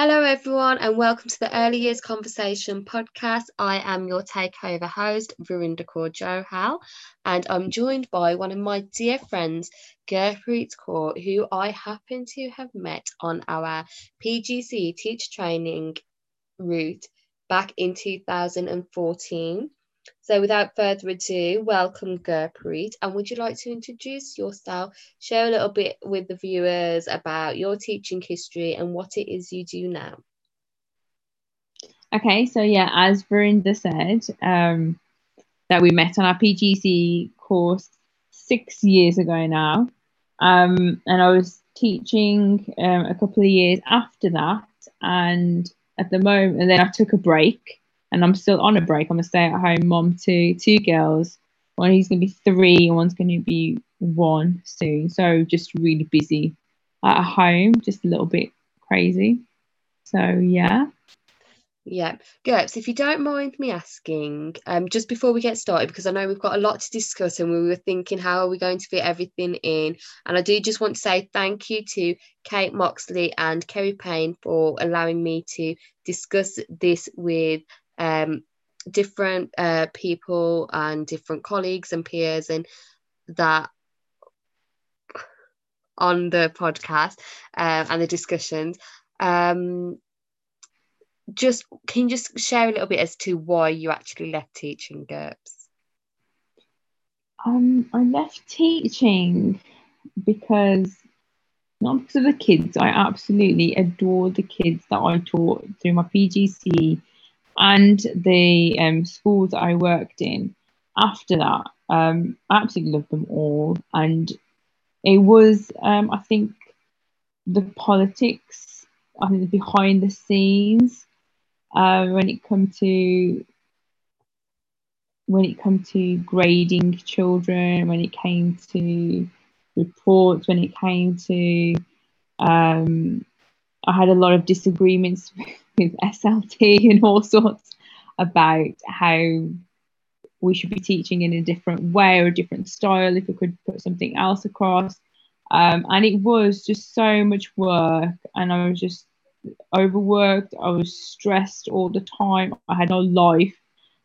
Hello, everyone, and welcome to the Early Years Conversation podcast. I am your takeover host, Verinda Kaur Johal, and I'm joined by one of my dear friends, Gurpreet Kaur, who I happen to have met on our PGC teach training route back in 2014. So, without further ado, welcome Gurpreet. And would you like to introduce yourself, share a little bit with the viewers about your teaching history and what it is you do now? Okay, so yeah, as Verinda said, um, that we met on our PGC course six years ago now. Um, and I was teaching um, a couple of years after that. And at the moment, and then I took a break and I'm still on a break. I'm a stay at home mom to two girls. One who's going to be three and one's going to be one soon. So just really busy at home, just a little bit crazy. So yeah. Yeah, Gerps, if you don't mind me asking, um, just before we get started, because I know we've got a lot to discuss and we were thinking how are we going to fit everything in. And I do just want to say thank you to Kate Moxley and Kerry Payne for allowing me to discuss this with um, different uh, people and different colleagues and peers and that on the podcast uh, and the discussions. Um, just can you just share a little bit as to why you actually left teaching GURPS? Um, I left teaching because not because of the kids. I absolutely adore the kids that I taught through my PGC and the um, schools I worked in after that, um, I absolutely loved them all. And it was, um, I think, the politics, I think, behind the scenes uh, when it come to when it come to grading children, when it came to reports, when it came to um, I had a lot of disagreements with SLT and all sorts about how we should be teaching in a different way or a different style if we could put something else across. Um, and it was just so much work, and I was just overworked. I was stressed all the time. I had no life.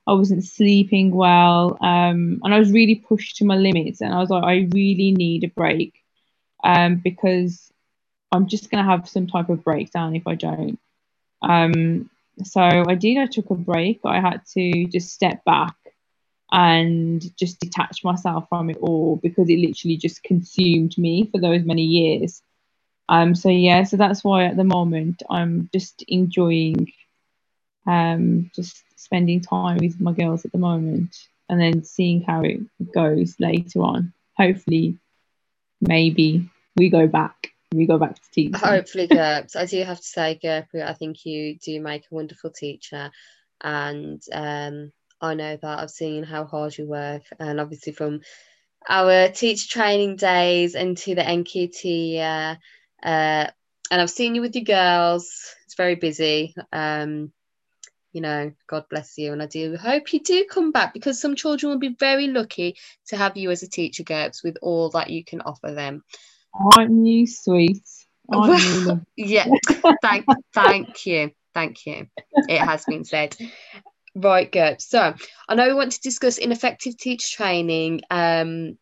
I wasn't sleeping well, um, and I was really pushed to my limits. And I was like, I really need a break um, because I'm just going to have some type of breakdown if I don't. Um, so I did. I took a break. I had to just step back and just detach myself from it all because it literally just consumed me for those many years. Um, so yeah, so that's why at the moment I'm just enjoying um, just spending time with my girls at the moment and then seeing how it goes later on. Hopefully, maybe we go back we go back to teaching. Hopefully, GURPS. I do have to say, GURPS, I think you do make a wonderful teacher. And um, I know that I've seen how hard you work. And obviously, from our teacher training days into the NQT, uh, uh, and I've seen you with your girls. It's very busy. Um, you know, God bless you. And I do hope you do come back because some children will be very lucky to have you as a teacher, GURPS, with all that you can offer them. Aren't you sweet? Aren't you yeah, thank, thank you, thank you. It has been said. Right, good. So I know we want to discuss ineffective teacher training. Um,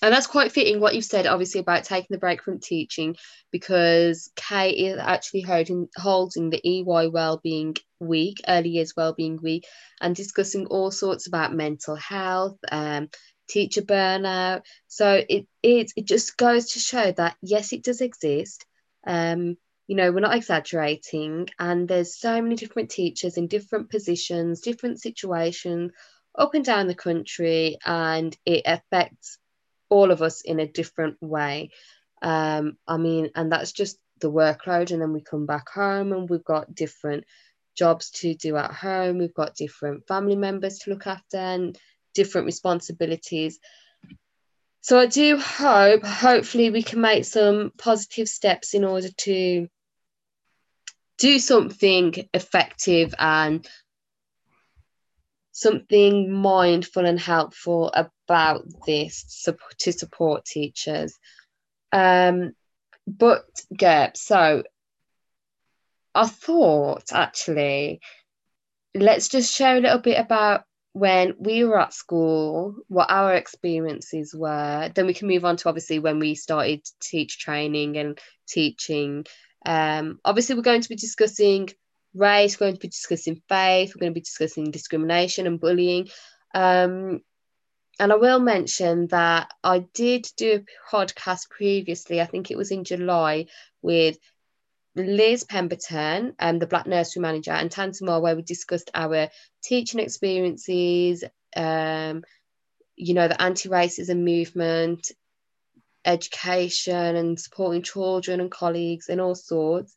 and that's quite fitting what you've said, obviously, about taking the break from teaching, because Kate is actually holding, holding the EY Wellbeing Week, Early Years Wellbeing Week, and discussing all sorts about mental health, um, teacher burnout. So it it it just goes to show that yes, it does exist. Um, you know, we're not exaggerating, and there's so many different teachers in different positions, different situations, up and down the country, and it affects all of us in a different way. Um, I mean, and that's just the workload, and then we come back home and we've got different jobs to do at home, we've got different family members to look after, and different responsibilities. So I do hope, hopefully, we can make some positive steps in order to do something effective and something mindful and helpful about this to support teachers. Um, but, Gerb, so I thought actually, let's just share a little bit about when we were at school, what our experiences were. Then we can move on to obviously when we started to teach training and teaching. Um, obviously, we're going to be discussing race, we're going to be discussing faith, we're going to be discussing discrimination and bullying. Um, and I will mention that I did do a podcast previously, I think it was in July, with Liz Pemberton, um, the Black Nursery Manager, and Tantamar, where we discussed our teaching experiences, um, you know, the anti racism movement, education, and supporting children and colleagues, and all sorts.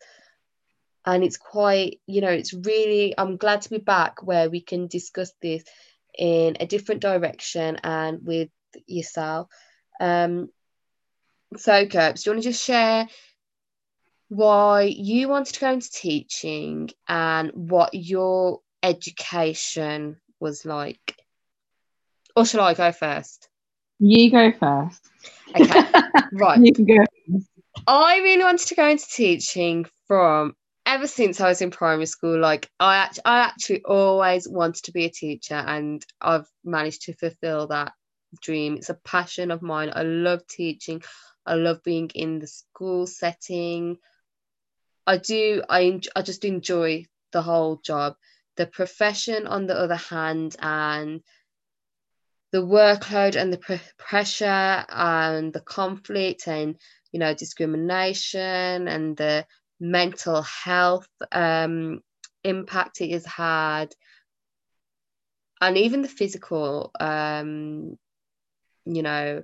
And it's quite, you know, it's really, I'm glad to be back where we can discuss this in a different direction and with yourself. Um, so, Gerbs, do you want to just share why you wanted to go into teaching and what your education was like? Or shall I go first? You go first. Okay, right. You can go. First. I really wanted to go into teaching from ever since I was in primary school, like I actually, I actually always wanted to be a teacher, and I've managed to fulfill that dream. It's a passion of mine. I love teaching. I love being in the school setting. I do. I I just enjoy the whole job. The profession, on the other hand, and the workload and the pr- pressure and the conflict and you know discrimination and the mental health um, impact it has had, and even the physical, um, you know,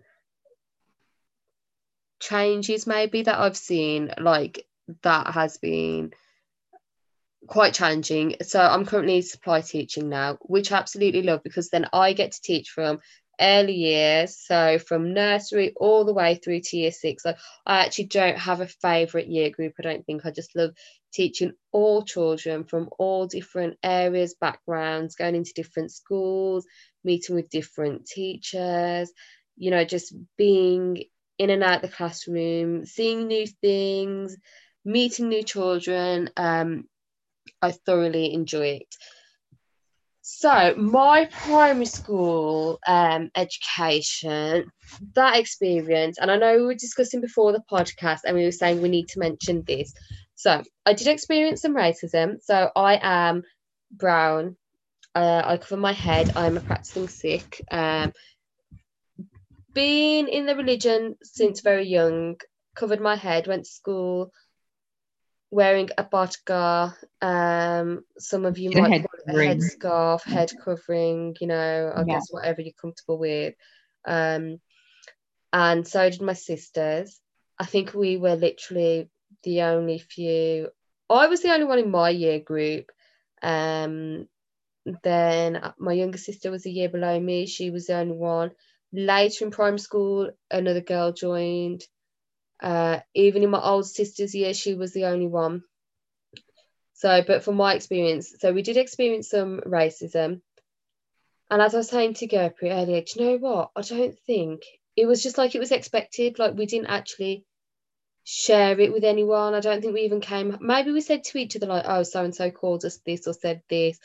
changes maybe that I've seen, like that has been quite challenging. So I'm currently supply teaching now, which I absolutely love because then I get to teach from early years, so from nursery all the way through to year six. So I actually don't have a favourite year group. I don't think I just love teaching all children from all different areas, backgrounds, going into different schools, meeting with different teachers, you know, just being in and out the classroom, seeing new things, meeting new children. Um, I thoroughly enjoy it. So, my primary school um, education, that experience, and I know we were discussing before the podcast and we were saying we need to mention this. So, I did experience some racism. So, I am brown. Uh, I cover my head. I'm a practicing Sikh. Um, been in the religion since very young, covered my head, went to school, wearing a bodhgar. Um, some of you might call it a headscarf, head covering, you know, I yeah. guess whatever you're comfortable with. Um, and so did my sisters. I think we were literally the only few. I was the only one in my year group. Um, then my younger sister was a year below me. She was the only one. Later in primary school, another girl joined. Uh, even in my old sister's year, she was the only one. So, but from my experience, so we did experience some racism. And as I was saying to Gurpreet earlier, do you know what? I don't think it was just like it was expected. Like we didn't actually share it with anyone. I don't think we even came. Maybe we said to each other like, "Oh, so and so called us this or said this,"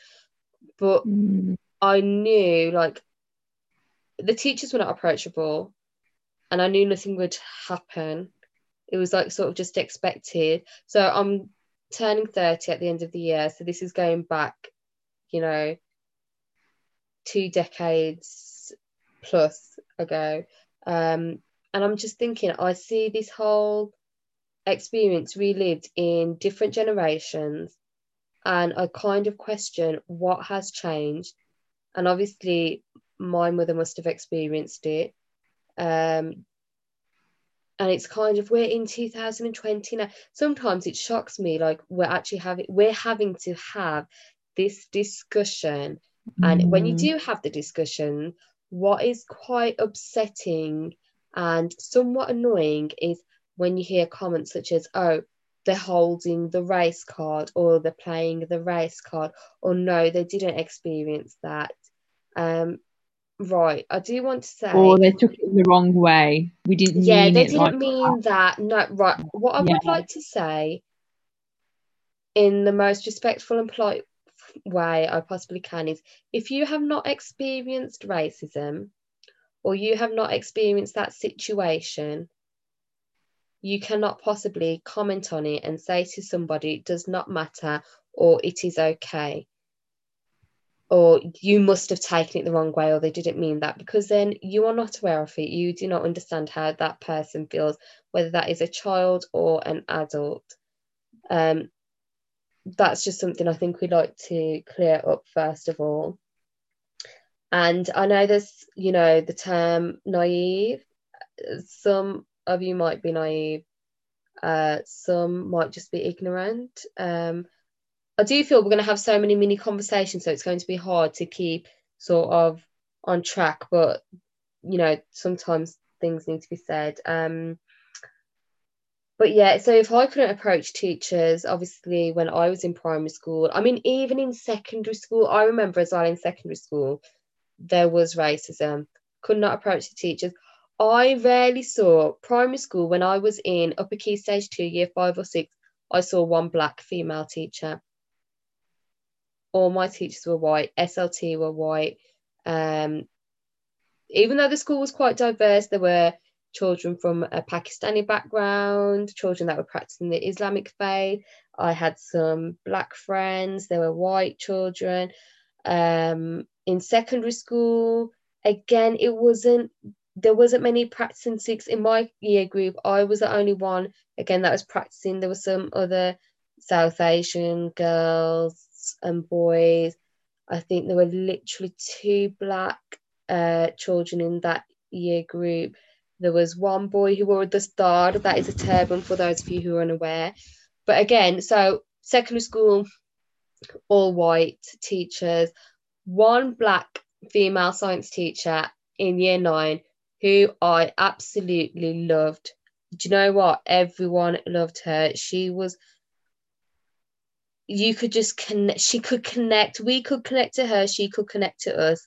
but mm. I knew like the teachers were not approachable, and I knew nothing would happen it was like sort of just expected. So I'm turning 30 at the end of the year. So this is going back, you know, two decades plus ago. Um, and I'm just thinking, I see this whole experience relived in different generations. And I kind of question what has changed. And obviously, my mother must have experienced it. Um, and it's kind of we're in 2020 now sometimes it shocks me like we're actually having we're having to have this discussion and mm. when you mm. do have the discussion what is quite upsetting and somewhat annoying is when you hear comments such as oh they're holding the race card or they're playing the race card or no they didn't experience that um, Right, I do want to say. Or they took it the wrong way. We didn't. Yeah, they didn't like mean that. that. No, right. What I yeah. would like to say in the most respectful and polite way I possibly can is if you have not experienced racism or you have not experienced that situation, you cannot possibly comment on it and say to somebody it does not matter or it is okay or you must have taken it the wrong way or they didn't mean that because then you are not aware of it. You do not understand how that person feels whether that is a child or an adult. Um, that's just something i think we'd like to clear up first of all. And i know there's you know the term naive. Some of you might be naive. Uh, some might just be ignorant. Um, I do feel we're going to have so many mini conversations, so it's going to be hard to keep sort of on track. But you know, sometimes things need to be said. Um, but yeah, so if I couldn't approach teachers, obviously when I was in primary school, I mean, even in secondary school, I remember as well in secondary school, there was racism. Could not approach the teachers. I rarely saw primary school when I was in upper key stage two, year five or six. I saw one black female teacher all my teachers were white, SLT were white. Um, even though the school was quite diverse, there were children from a Pakistani background, children that were practicing the Islamic faith. I had some black friends, there were white children. Um, in secondary school, again, it wasn't there wasn't many practicing Sikhs in my year group. I was the only one again that was practicing. There were some other South Asian girls, and boys. I think there were literally two black uh, children in that year group. There was one boy who wore dastar, that is a turban for those of you who are unaware. But again, so secondary school, all white teachers, one black female science teacher in year nine who I absolutely loved. Do you know what? Everyone loved her. She was you could just connect she could connect we could connect to her she could connect to us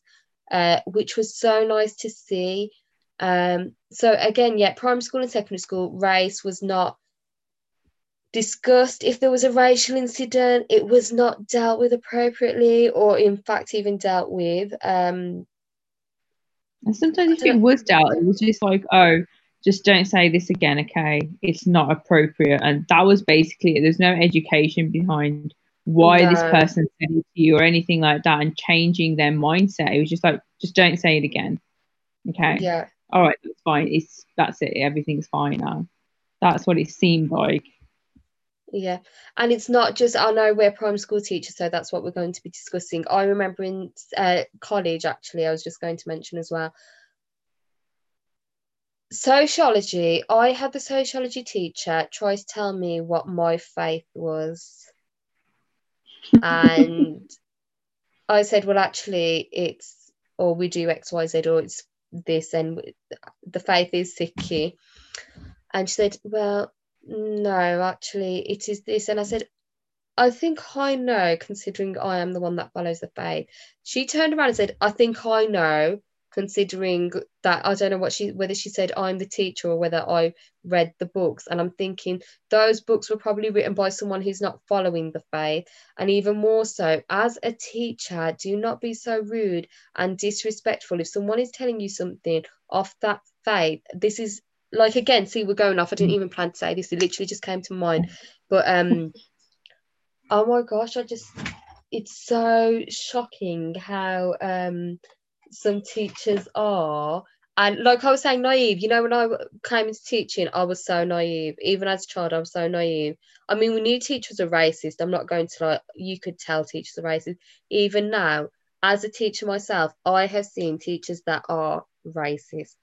uh, which was so nice to see. Um, so again yeah primary school and secondary school race was not discussed. If there was a racial incident it was not dealt with appropriately or in fact even dealt with um, and sometimes if it was dealt it was just like oh just don't say this again, okay? It's not appropriate. And that was basically it. There's no education behind why no. this person said it to you or anything like that and changing their mindset. It was just like, just don't say it again. Okay. Yeah. All right, that's fine. It's that's it. Everything's fine now. That's what it seemed like. Yeah, and it's not just I know we're primary school teachers, so that's what we're going to be discussing. I remember in uh, college, actually, I was just going to mention as well sociology. I had the sociology teacher try to tell me what my faith was. And i said well actually it's or we do xyz or it's this and the faith is sikhi and she said well no actually it is this. And i said I think I know, considering I am the one that follows the faith. She turned around and said, I think I know, considering that I don't know what she whether she said I'm the teacher or whether I read the books. And I'm thinking those books were probably written by someone who's not following the faith. And even more so as a teacher do not be so rude and disrespectful. If someone is telling you something off that faith this is like again see we're going off. I didn't even plan to say this. It literally just came to mind. But um oh my gosh I just it's so shocking how um some teachers are and like I was saying, naive. You know, when I came into teaching, I was so naive. Even as a child, I was so naive. I mean, we knew teachers are racist. I'm not going to like. You could tell teachers are racist. Even now, as a teacher myself, I have seen teachers that are racist.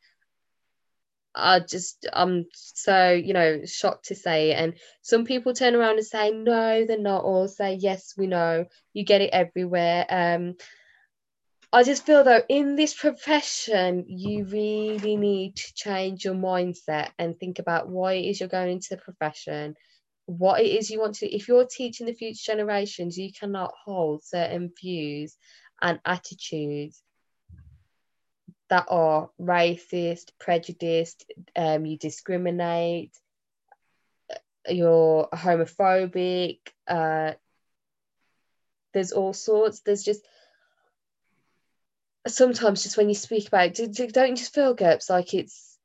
I just, I'm so, you know, shocked to say it. And some people turn around and say, no, they're not, or say, yes, we know. You get it everywhere. Um, I just feel though in this profession, you really need to change your mindset and think about why it is you're going into the profession, what it is you want to. If you're teaching the future generations, you cannot hold certain views and attitudes that are racist, prejudiced, um, you discriminate. you're homophobic. Uh, there's all sorts. There's just sometimes just when you speak about it, don't you just feel GURPS like it's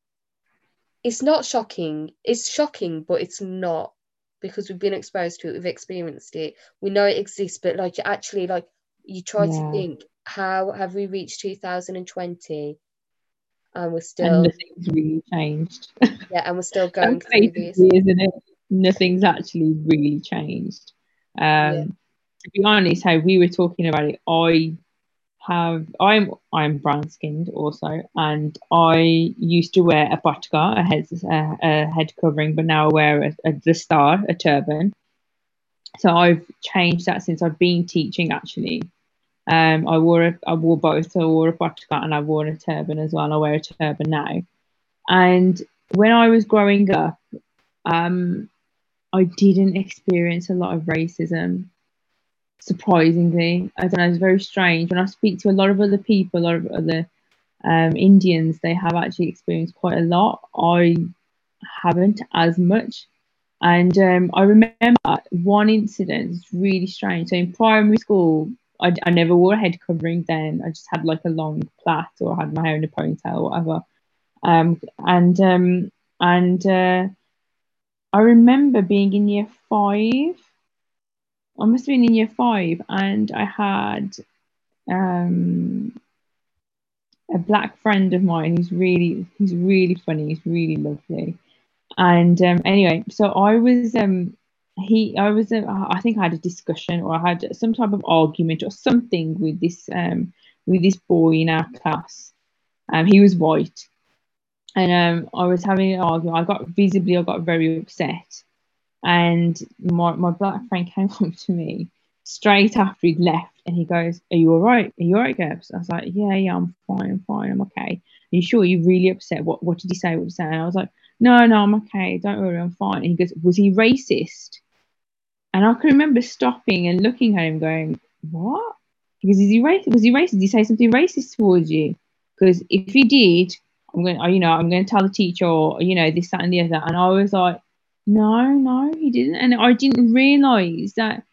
it's not shocking. It's shocking, but it's not because we've been exposed to it, we've experienced it, we know it exists, but like actually like you try yeah. to think how have we reached 2020 and we're still and nothing's really changed. Yeah, and we're still going through this. Isn't it? Nothing's actually really changed. Um yeah. to be honest, how we were talking about it, I have I'm I'm brown skinned also, and I used to wear a patka, a head a, a head covering, but now I wear a, a, dastar, a turban. So I've changed that since I've been teaching. Actually, um, I wore a, I wore both. I wore a patka and I wore a turban as well. I wear a turban now, and when I was growing up, um, I didn't experience a lot of racism surprisingly. I don't know, it's very strange. When I speak to a lot of other people, a lot of other um, Indians, they have actually experienced quite a lot. I haven't as much. And um, I remember one incident, it's really strange. So in primary school, I, I never wore a head covering then. I just had like a long plait or I had my hair in a ponytail or whatever. Um, and um, and uh, I remember being in year five I must have been in year five, and I had um, a black friend of mine who's really he's really funny. He's really lovely. And um, anyway, so I was um, he I was uh, I think I had a discussion or I had some type of argument or something with this um, with this boy in our class. Um, he was white, and um, I was having an argument. I got visibly I got very upset and my, my black friend came up to me straight after he'd left and he goes, Are you all right? Are you all right, Gebs? I was like, Yeah, yeah, I'm fine, I'm fine, I'm okay. Are you sure you're really upset? What what did he say? What did he say? And I was like, No, no, I'm okay, don't worry, I'm fine. And he goes, Was he racist? And I can remember stopping and looking at him going, What? Because is he racist? Was he racist? Did he say something racist towards you? Because if he did, I'm going, to, you know, I'm going to tell the teacher, or you know, this, that, and the other. And I was like, no, no, he didn't. And I didn't realise that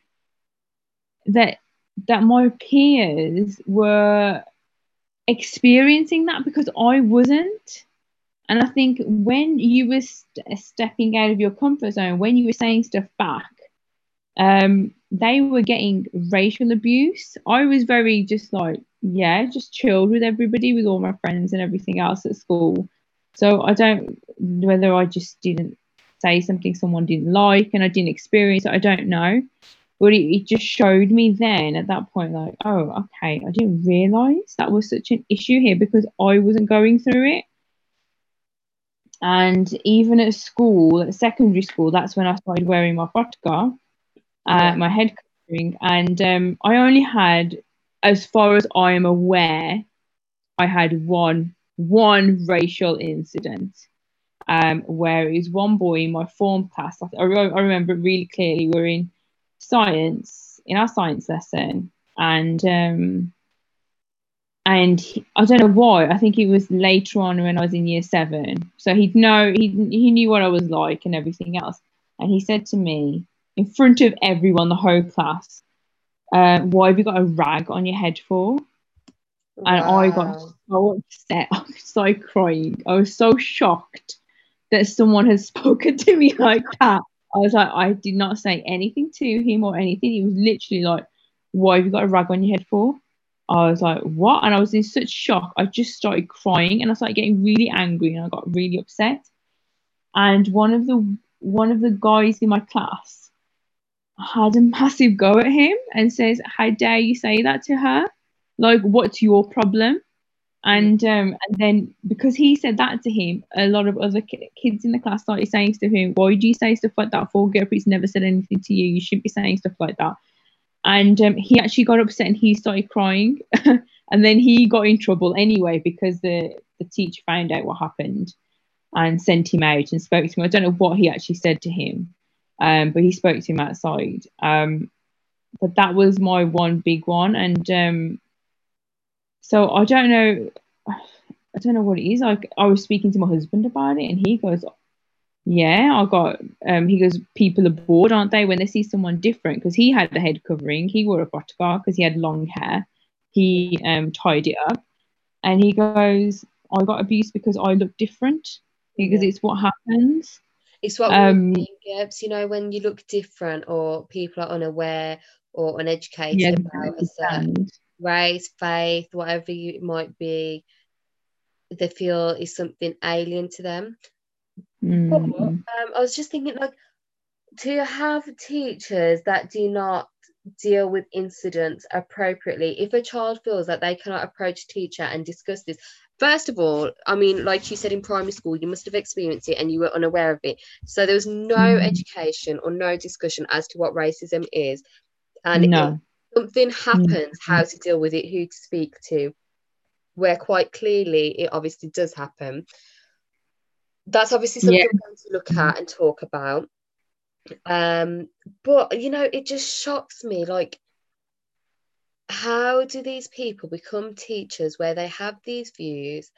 that that my peers were experiencing that because I wasn't. And I think when you were st- stepping out of your comfort zone, when you were saying stuff back, um, they were getting racial abuse. I was very just like, yeah, just chilled with everybody, with all my friends and everything else at school. So I don't whether I just didn't say something someone didn't like and I didn't experience it. I don't know. But it, it just showed me then at that point, like, oh, okay, I didn't realize that was such an issue here because I wasn't going through it. And even at school, at secondary school, that's when I started wearing my patka, uh, my head covering. And um, I only had, as far as I am aware, I had one one racial incident um, where it was one boy in my form class. I, I remember really clearly. We were in science in our science lesson, and um, and he, I don't know why. I think it was later on when I was in year seven. So he'd know he he knew what I was like and everything else. And he said to me in front of everyone, the whole class, uh, "Why have you got a rag on your head for?" And wow. I got so upset. I started crying. I was so shocked that someone has spoken to me like that. I was like, I did not say anything to him or anything. He was literally like, Why have you got a rag on your head for? I was like, What? And I was in such shock. I just started crying and I started getting really angry and I got really upset. And one of the one of the guys in my class had a massive go at him and says, How dare you say that to her? Like, what's your problem? And um, and then because he said that to him, a lot of other ki- kids in the class started saying to him, "Why do you say stuff like that for? Gurpreet's never said anything to you. You shouldn't be saying stuff like that." And um, he actually got upset and he started crying, and then he got in trouble anyway because the the teacher found out what happened and sent him out and spoke to him. I don't know what he actually said to him, um, but he spoke to him outside. Um, but that was my one big one, and um, so I don't know. I don't know what it is. Like I was speaking to my husband about it, and he goes, yeah, I got. Um, he goes, people are bored, aren't they, when they see someone different? Because he had the head covering, he wore a bottock because he had long hair. He um tied it up, and he goes, I got abused because I look different because Yeah. it's what happens. It's what Um, we Gibbs, you know, when you look different or people are unaware or uneducated yeah, about a certain. Race, faith, whatever you, it might be, they feel is something alien to them. But Mm, um, I was just thinking, like, to have teachers that do not deal with incidents appropriately, if a child feels that they cannot approach a teacher and discuss this, first of all, I mean, like you said in primary school, you must have experienced it and you were unaware of it. So there was no Mm. education or no discussion as to what racism is. And no, something happens, how to deal with it, who to speak to, where quite clearly it obviously does happen. That's obviously something Yeah. to look at and talk about. Um, but you know, it just shocks me like how do these people become teachers where they have these views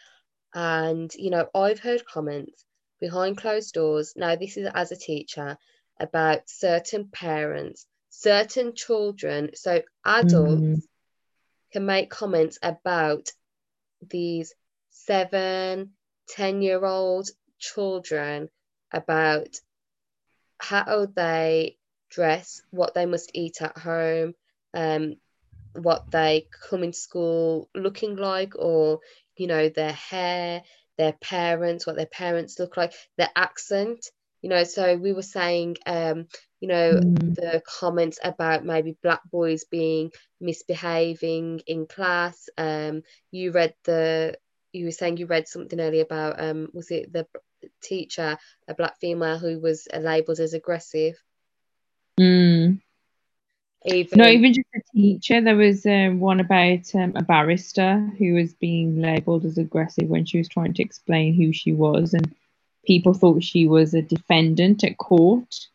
and you know, I've heard comments behind closed doors. Now, this is as a teacher about certain parents, certain children, so adults Mm. can make comments about these seven, 10 year old children about how they dress, what they must eat at home, um, what they come in school looking like, or you know, their hair, their parents, what their parents look like, their accent. You know, so we were saying, um, you know, Mm. the comments about maybe black boys being misbehaving in class. Um, you read the, you were saying you read something earlier about, um, was it the teacher, a black female who was labelled as aggressive? Mm. Even Not even just a teacher. There was um, one about um, a barrister who was being labelled as aggressive when she was trying to explain who she was, and people thought she was a defendant at court.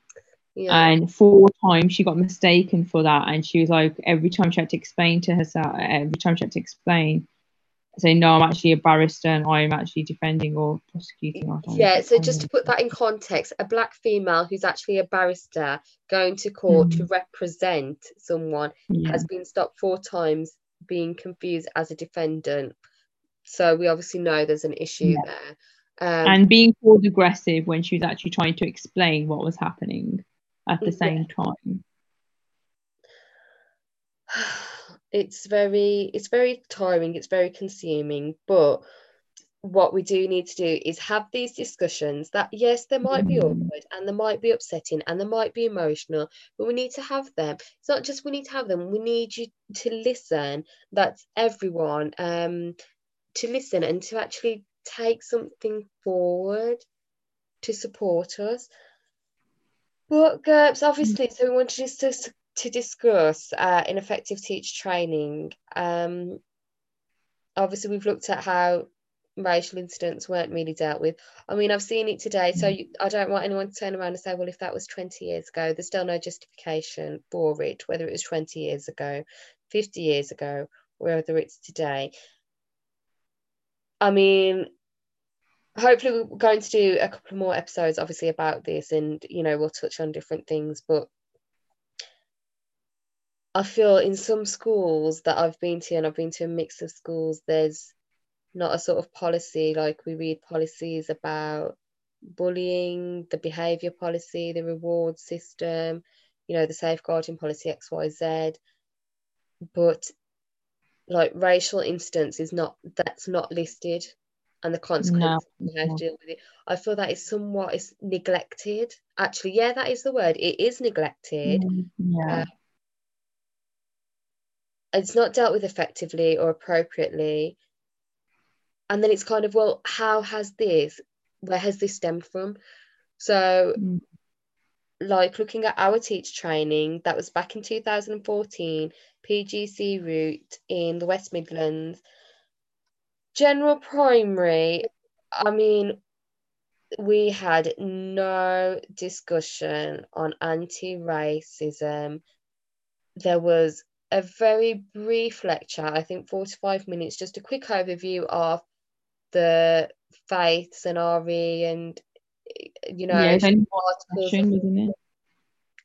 Yeah, And four times she got mistaken for that, and she was like, every time she had to explain to herself, every time she had to explain, say, no, I'm actually a barrister and I'm actually defending or prosecuting. Know. yeah. So just to put that in context, a black female who's actually a barrister going to court to represent someone yeah. has been stopped four times being confused as a defendant. So we obviously know there's an issue there. Um, and being called aggressive when she was actually trying to explain what was happening at the same time. it's very it's very tiring it's very consuming but what we do need to do is have these discussions that yes there might be Mm. awkward and there might be upsetting and there might be emotional but we need to have them it's not just we need to have them we need you to listen that's everyone um to listen and to actually take something forward to support us but GURPS, obviously, so we wanted just to, to discuss uh, ineffective teacher training. Um, obviously, we've looked at how racial incidents weren't really dealt with. I mean, I've seen it today, so you, I don't want anyone to turn around and say, well, if that was 20 years ago, there's still no justification for it, whether it was 20 years ago, 50 years ago, or whether it's today. I mean, hopefully we're going to do a couple more episodes obviously about this and you know we'll touch on different things but i feel in some schools that i've been to and i've been to a mix of schools there's not a sort of policy like we read policies about bullying the behavior policy the reward system you know the safeguarding policy xyz but like racial incidents is not that's not listed and the consequences No, how to deal with it. I feel that is somewhat is neglected. Actually, yeah, that is the word. It is neglected. Mm, Yeah. It's not dealt with effectively or appropriately. And then it's kind of, well, how has this, where has this stemmed from? So, Mm. like looking at our teach training, that was back in 2014, PGC route in the West Midlands. General primary, I mean, we had no discussion on anti racism. There was a very brief lecture, I think 45 minutes, just a quick overview of the faiths and RE and you know, yeah, it's only one articles session, of- wasn't it?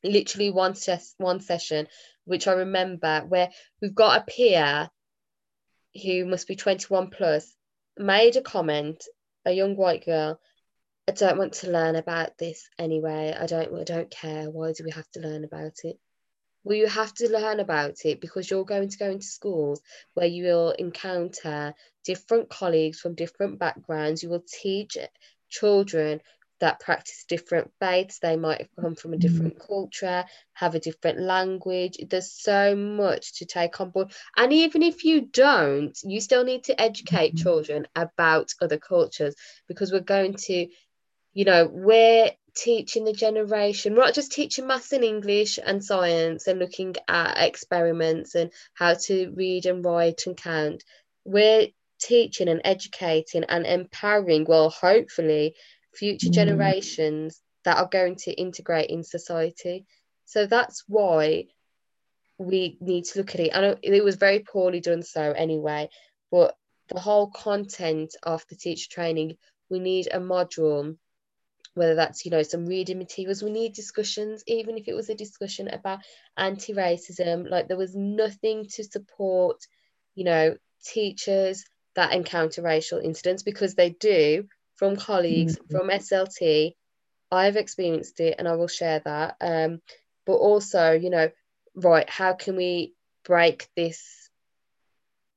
literally one ses- one session, which I remember where we've got a peer who must be 21 plus made a comment, a young white girl. I don't want to learn about this anyway. I don't I don't care. Why do we have to learn about it? Well, you have to learn about it because you're going to go into schools where you will encounter different colleagues from different backgrounds. You will teach children that practice different faiths. They might have come from a different culture, have a different language. There's so much to take on board. And even if you don't, you still need to educate Mhm. children about other cultures because we're going to, you know, we're teaching the generation, we're not just teaching maths and English and science and looking at experiments and how to read and write and count. We're teaching and educating and empowering, well, hopefully, future Mm. generations that are going to integrate in society. So that's why we need to look at it. And it was very poorly done so anyway, but the whole content of the teacher training, we need a module, whether that's, you know, some reading materials, we need discussions, even if it was a discussion about anti-racism, like there was nothing to support, you know, teachers that encounter racial incidents because they do from colleagues Mhm. from SLT. I've experienced it and I will share that. Um, but also, you know, right, how can we break this?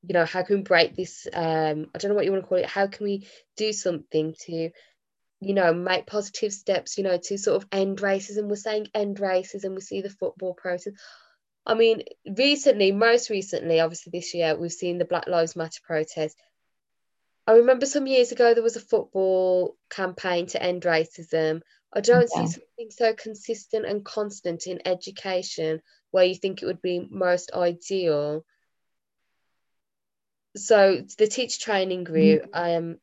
You know, how can we break this? Um, I don't know what you want to call it. How can we do something to, you know, make positive steps, you know, to sort of end racism? We're saying end racism, we see the football protest. I mean, recently, most recently, obviously this year, we've seen the Black Lives Matter protest. I remember some years ago there was a football campaign to end racism. I don't Yeah. see something so consistent and constant in education where you think it would be most ideal. So the teacher training group, um,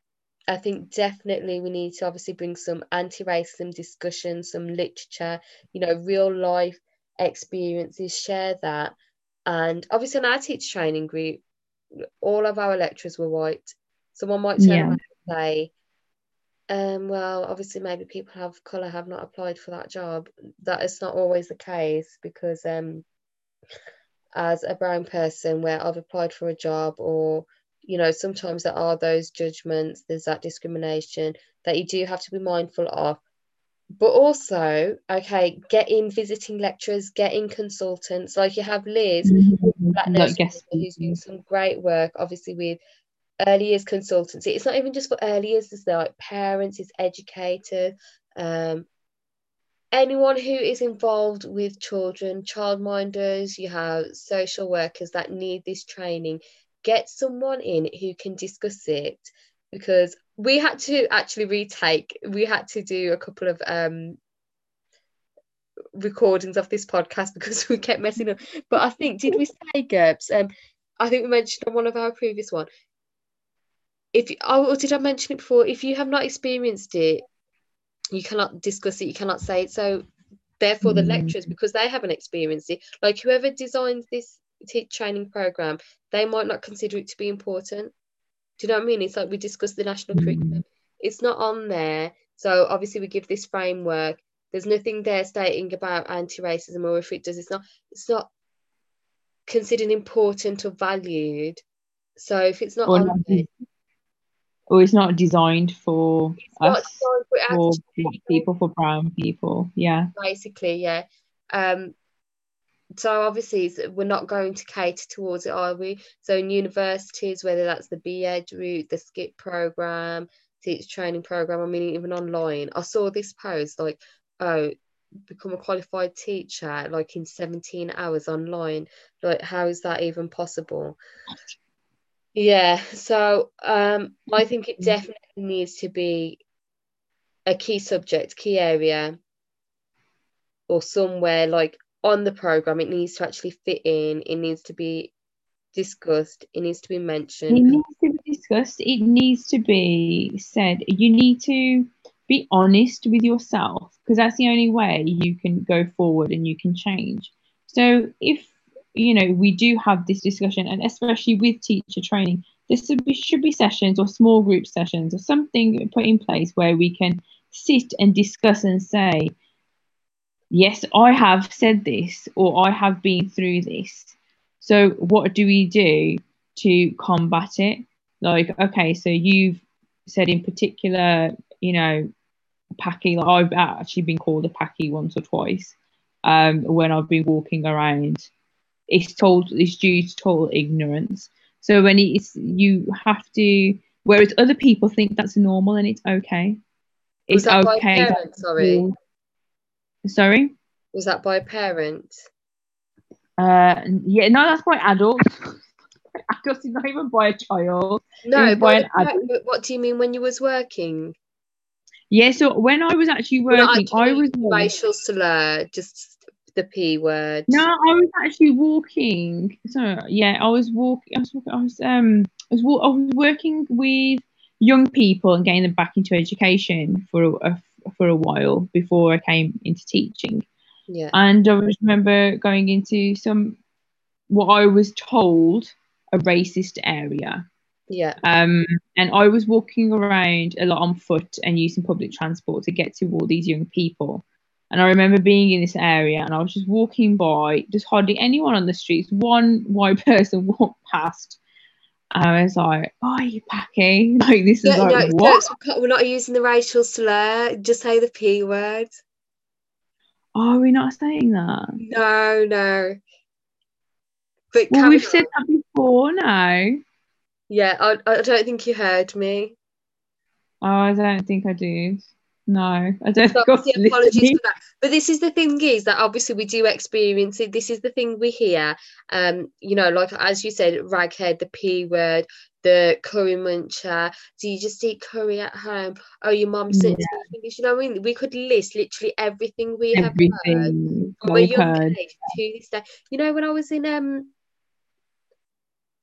I think definitely we need to obviously bring some anti-racism discussion, some literature, you know, real life experiences, share that. And obviously in our teacher training group, all of our lecturers were white. Someone might turn Yeah. around and say, um, well, obviously maybe people of colour have not applied for that job. That is not always the case because um as a brown person where I've applied for a job or you know sometimes there are those judgments there's that discrimination that you do have to be mindful of but also okay getting visiting lecturers getting consultants like you have Liz Black Nurse who's doing some great work obviously with early years consultancy it's not even just for early years it's like parents it's educators um anyone who is involved with children, childminders, you have social workers that need this training, get someone in who can discuss it because we had to actually retake, we had to do a couple of um recordings of this podcast because we kept messing up. But I think did we say GURPS? Um I think we mentioned on one of our previous one. If oh, did I mention it before? If you have not experienced it, you cannot discuss it, you cannot say it. So therefore the Mm. lecturers, because they haven't experienced it, like whoever designs this training program, they might not consider it to be important. Do you know what I mean? It's like we discussed the national Mm. curriculum. It's not on there. So obviously we give this framework. There's nothing there stating about anti-racism, or if it does, it's not it's not considered important or valued. So if it's not Or on there, or it's not designed for it's not us, designed for for actually black people, for brown people. Yeah. basically yeah. Um so obviously we're not going to cater towards it are we? So in universities whether that's the BEd route the SCITT program teacher training program i mean even online i saw this post like oh become a qualified teacher like in 17 hours online. Like how is that even possible yeah so um i think it definitely needs to be a key subject key area or somewhere like on the program it needs to actually fit in it needs to be discussed it needs to be mentioned. It needs to be discussed. It needs to be said. You need to be honest with yourself because that's the only way you can go forward and you can change. So if you know we do have this discussion, and especially with teacher training, this should be, should be sessions or small group sessions or something put in place where we can sit and discuss and say, yes, I have said this or I have been through this. So what do we do to combat it? Like, okay, so you've said in particular, you know, packy, like I've actually been called a packy once or twice um, when I've been walking around. It's told it's due to total ignorance. So when it's you have to whereas other people think that's normal and it's okay. Was It's that okay. sorry? Sorry? Was that by a parent? Uh yeah, no, that's by adults. adults is not even by a child. No, by an adult. what do you mean when you was working? Yeah, so when I was actually Well, working, I was racial slur, just the p word. No, I was actually walking. So yeah, I was walking. I was walking. I was um. I was, wa- I was working with young people and getting them back into education for a, for a while before I came into teaching. Yeah, And I remember going into some what I was told a racist area. yeah, Um, and I was walking around a lot on foot and using public transport to get to all these young people. And I remember being in this area and I was just walking by, just hardly anyone on the streets. One white person walked past. And I was like, oh, you packy. Like, this is like, No, what? so we're not using the racial slur. Just say the p word. Oh, Are we not saying that? No, no. But Well, we've said that before now. yeah, I, I don't think you heard me. Oh, I don't think I did. No, I don't So think I obviously apologies for that. But this is the thing is that obviously we do experience it. This is the thing we hear. Um, you know, like as you said, raghead, the P word, the curry muncher. Do you just eat curry at home? Oh, your mum sent Yeah. English. You know I mean? We could list literally everything we have heard Everything from a we've young heard. age to this day. You know, when I was in um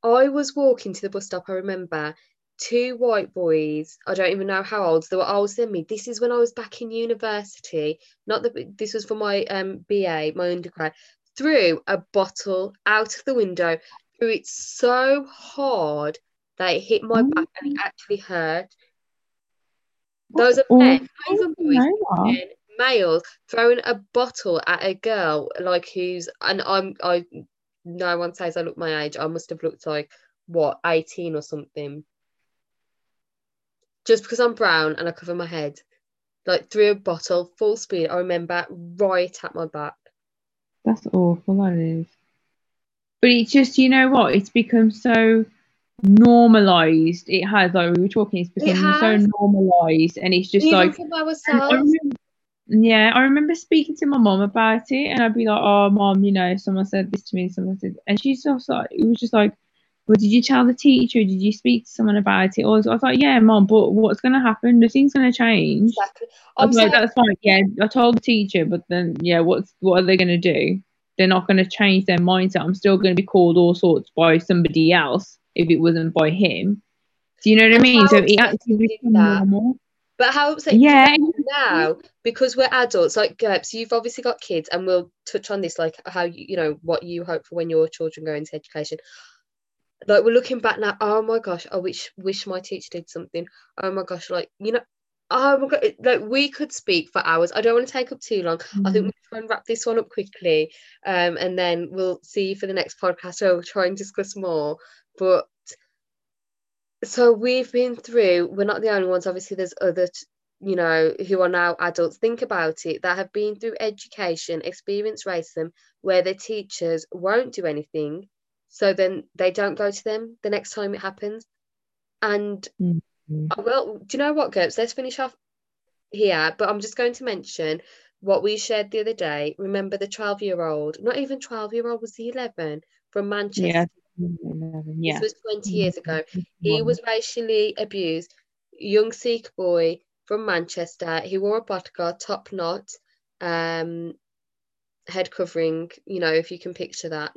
I was walking to the bus stop, I remember two white boys, I don't even know how old, they were older than me. This is when I was back in university, not that this was for my um BA, my undergrad, threw a bottle out of the window, threw it so hard that it hit my Oh. back and it actually hurt. Those are men, boys, know that. men, males throwing a bottle at a girl like who's and I'm I no one says I look my age. I must have looked like what 18 or something. Just because I'm brown and I cover my head. Like through a bottle, full speed, I remember right at my back. That's awful, that is. But it's just, you know what? It's become so normalized. It has, like we were talking, it's become so normalized, and it's just Even like, I ourselves. yeah, I remember speaking to my mom about it, and I'd be like, "Oh, mom, you know, someone said this to me, someone said," and she's just like, it was just like, "Well, did you tell the teacher? Did you speak to someone about it?" Or I was like, "Yeah, mom, but what's gonna happen? Nothing's gonna change." Exactly. I I'm was like, that's fine. Yeah, I told the teacher, but then, yeah, what's what are they going to do? They're not going to change their mindset. I'm still going to be called all sorts by somebody else if it wasn't by him. Do you know what I mean? how So it actually that? normal. but how upset Yeah, now because we're adults like Gerbs, you've obviously got kids and we'll touch on this like how you you know what you hope for when your children go into education like we're looking back now oh my gosh i wish wish my teacher did something. Oh my gosh like you know oh my god like we could speak for hours. I don't want to take up too long. I think we'll try and wrap this one up quickly um and then we'll see you for the next podcast so we'll try and discuss more. But so we've been through we're not the only ones obviously there's other you know who are now adults. Think about it that have been through education experience racism where their teachers won't do anything so then they don't go to them the next time it happens and Mhm. uh, well do you know what Gertz? let's finish off here but i'm just going to mention what we shared the other day remember the 12 year old not even 12 year old was the 11 from manchester yeah, yeah. this was 20 years ago he was racially abused. Young Sikh boy from Manchester. He wore a bodyguard, top knot, um, head covering. You know, if you can picture that.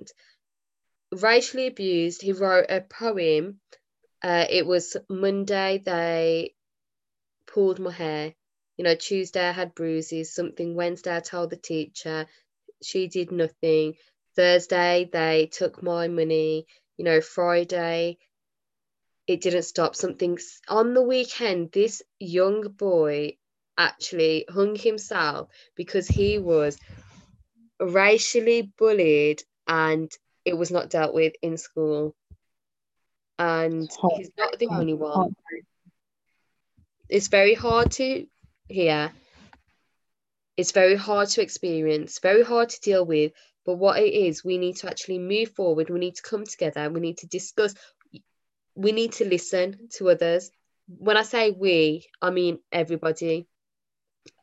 Racially abused. He wrote a poem. Uh, it was Monday. They pulled my hair. You know, Tuesday I had bruises. Something. Wednesday I told the teacher. She did nothing. Thursday they took my money. You know, Friday it didn't stop something on the weekend this young boy actually hung himself because he was racially bullied and it was not dealt with in school. And he's not the only one. It's very hard to hear. It's very hard to experience, very hard to deal with. But what it is, we need to actually move forward. We need to come together. We need to discuss. We need to listen to others. When I say we, I mean everybody.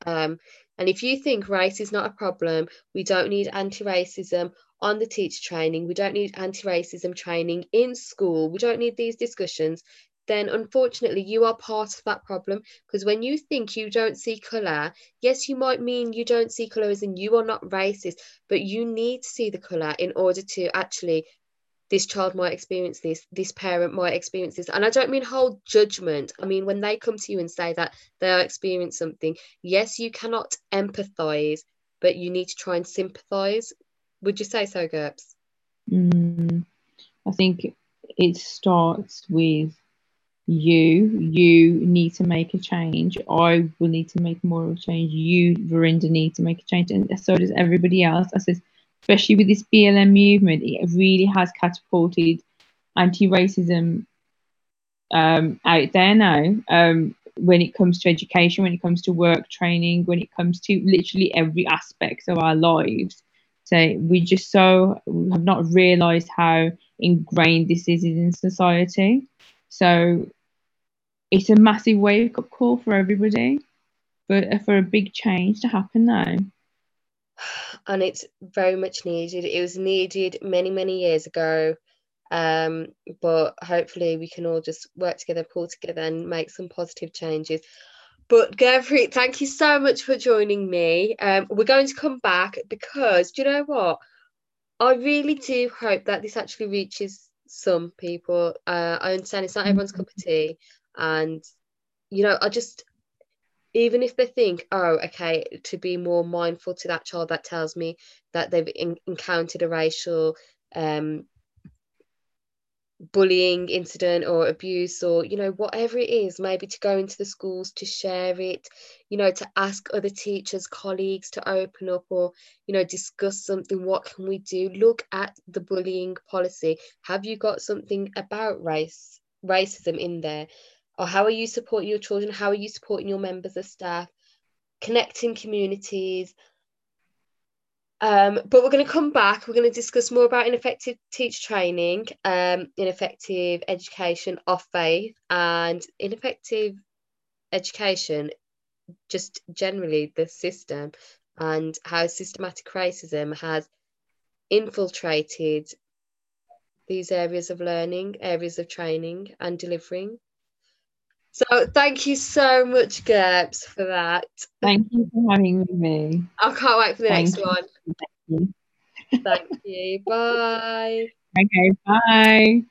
Um, and if you think race is not a problem, we don't need anti racism on the teacher training, we don't need anti racism training in school, we don't need these discussions, then unfortunately you are part of that problem. Because when you think you don't see colour, yes, you might mean you don't see colour as in you are not racist, but you need to see the colour in order to actually this child might experience this, this parent might experience this. And I don't mean hold judgment. I mean, when they come to you and say that they're experiencing something, yes, you cannot empathize, but you need to try and sympathize. Would you say so, Gerbs? Mm, I think it starts with you. You need to make a change. I will need to make more of a change. You, Verinda, need to make a change. And so does everybody else. I says, especially with this BLM movement, it really has catapulted anti-racism um, out there now. Um, when it comes to education, when it comes to work training, when it comes to literally every aspect of our lives. So we just so have not realised how ingrained this is in society. So it's a massive wake up call for everybody, but for a big change to happen now and it's very much needed. It was needed many, many years ago. Um, but hopefully we can all just work together, pull together and make some positive changes. But Gurpreet, thank you so much for joining me. Um, we're going to come back because do you know what? I really do hope that this actually reaches some people. Uh, I understand it's not everyone's cup of tea, and you know, I just even if they think, oh, okay, to be more mindful to that child that tells me that they've in- encountered a racial um, bullying incident or abuse or you know whatever it is maybe to go into the schools to share it you know to ask other teachers colleagues to open up or you know discuss something what can we do? Look at the bullying policy. Have you got something about race racism in there? Or how are you supporting your children? How are you supporting your members of staff? Connecting communities um, but we're going to come back. We're going to discuss more about ineffective teacher training, um, ineffective education off faith, and ineffective education, just generally the system, and how systematic racism has infiltrated these areas of learning, areas of training, and delivering. So thank you so much, Gerbs, for that. Thank you for having me. I can't wait for the thank next you. one. Thank you. Thank you. Bye. Okay, bye.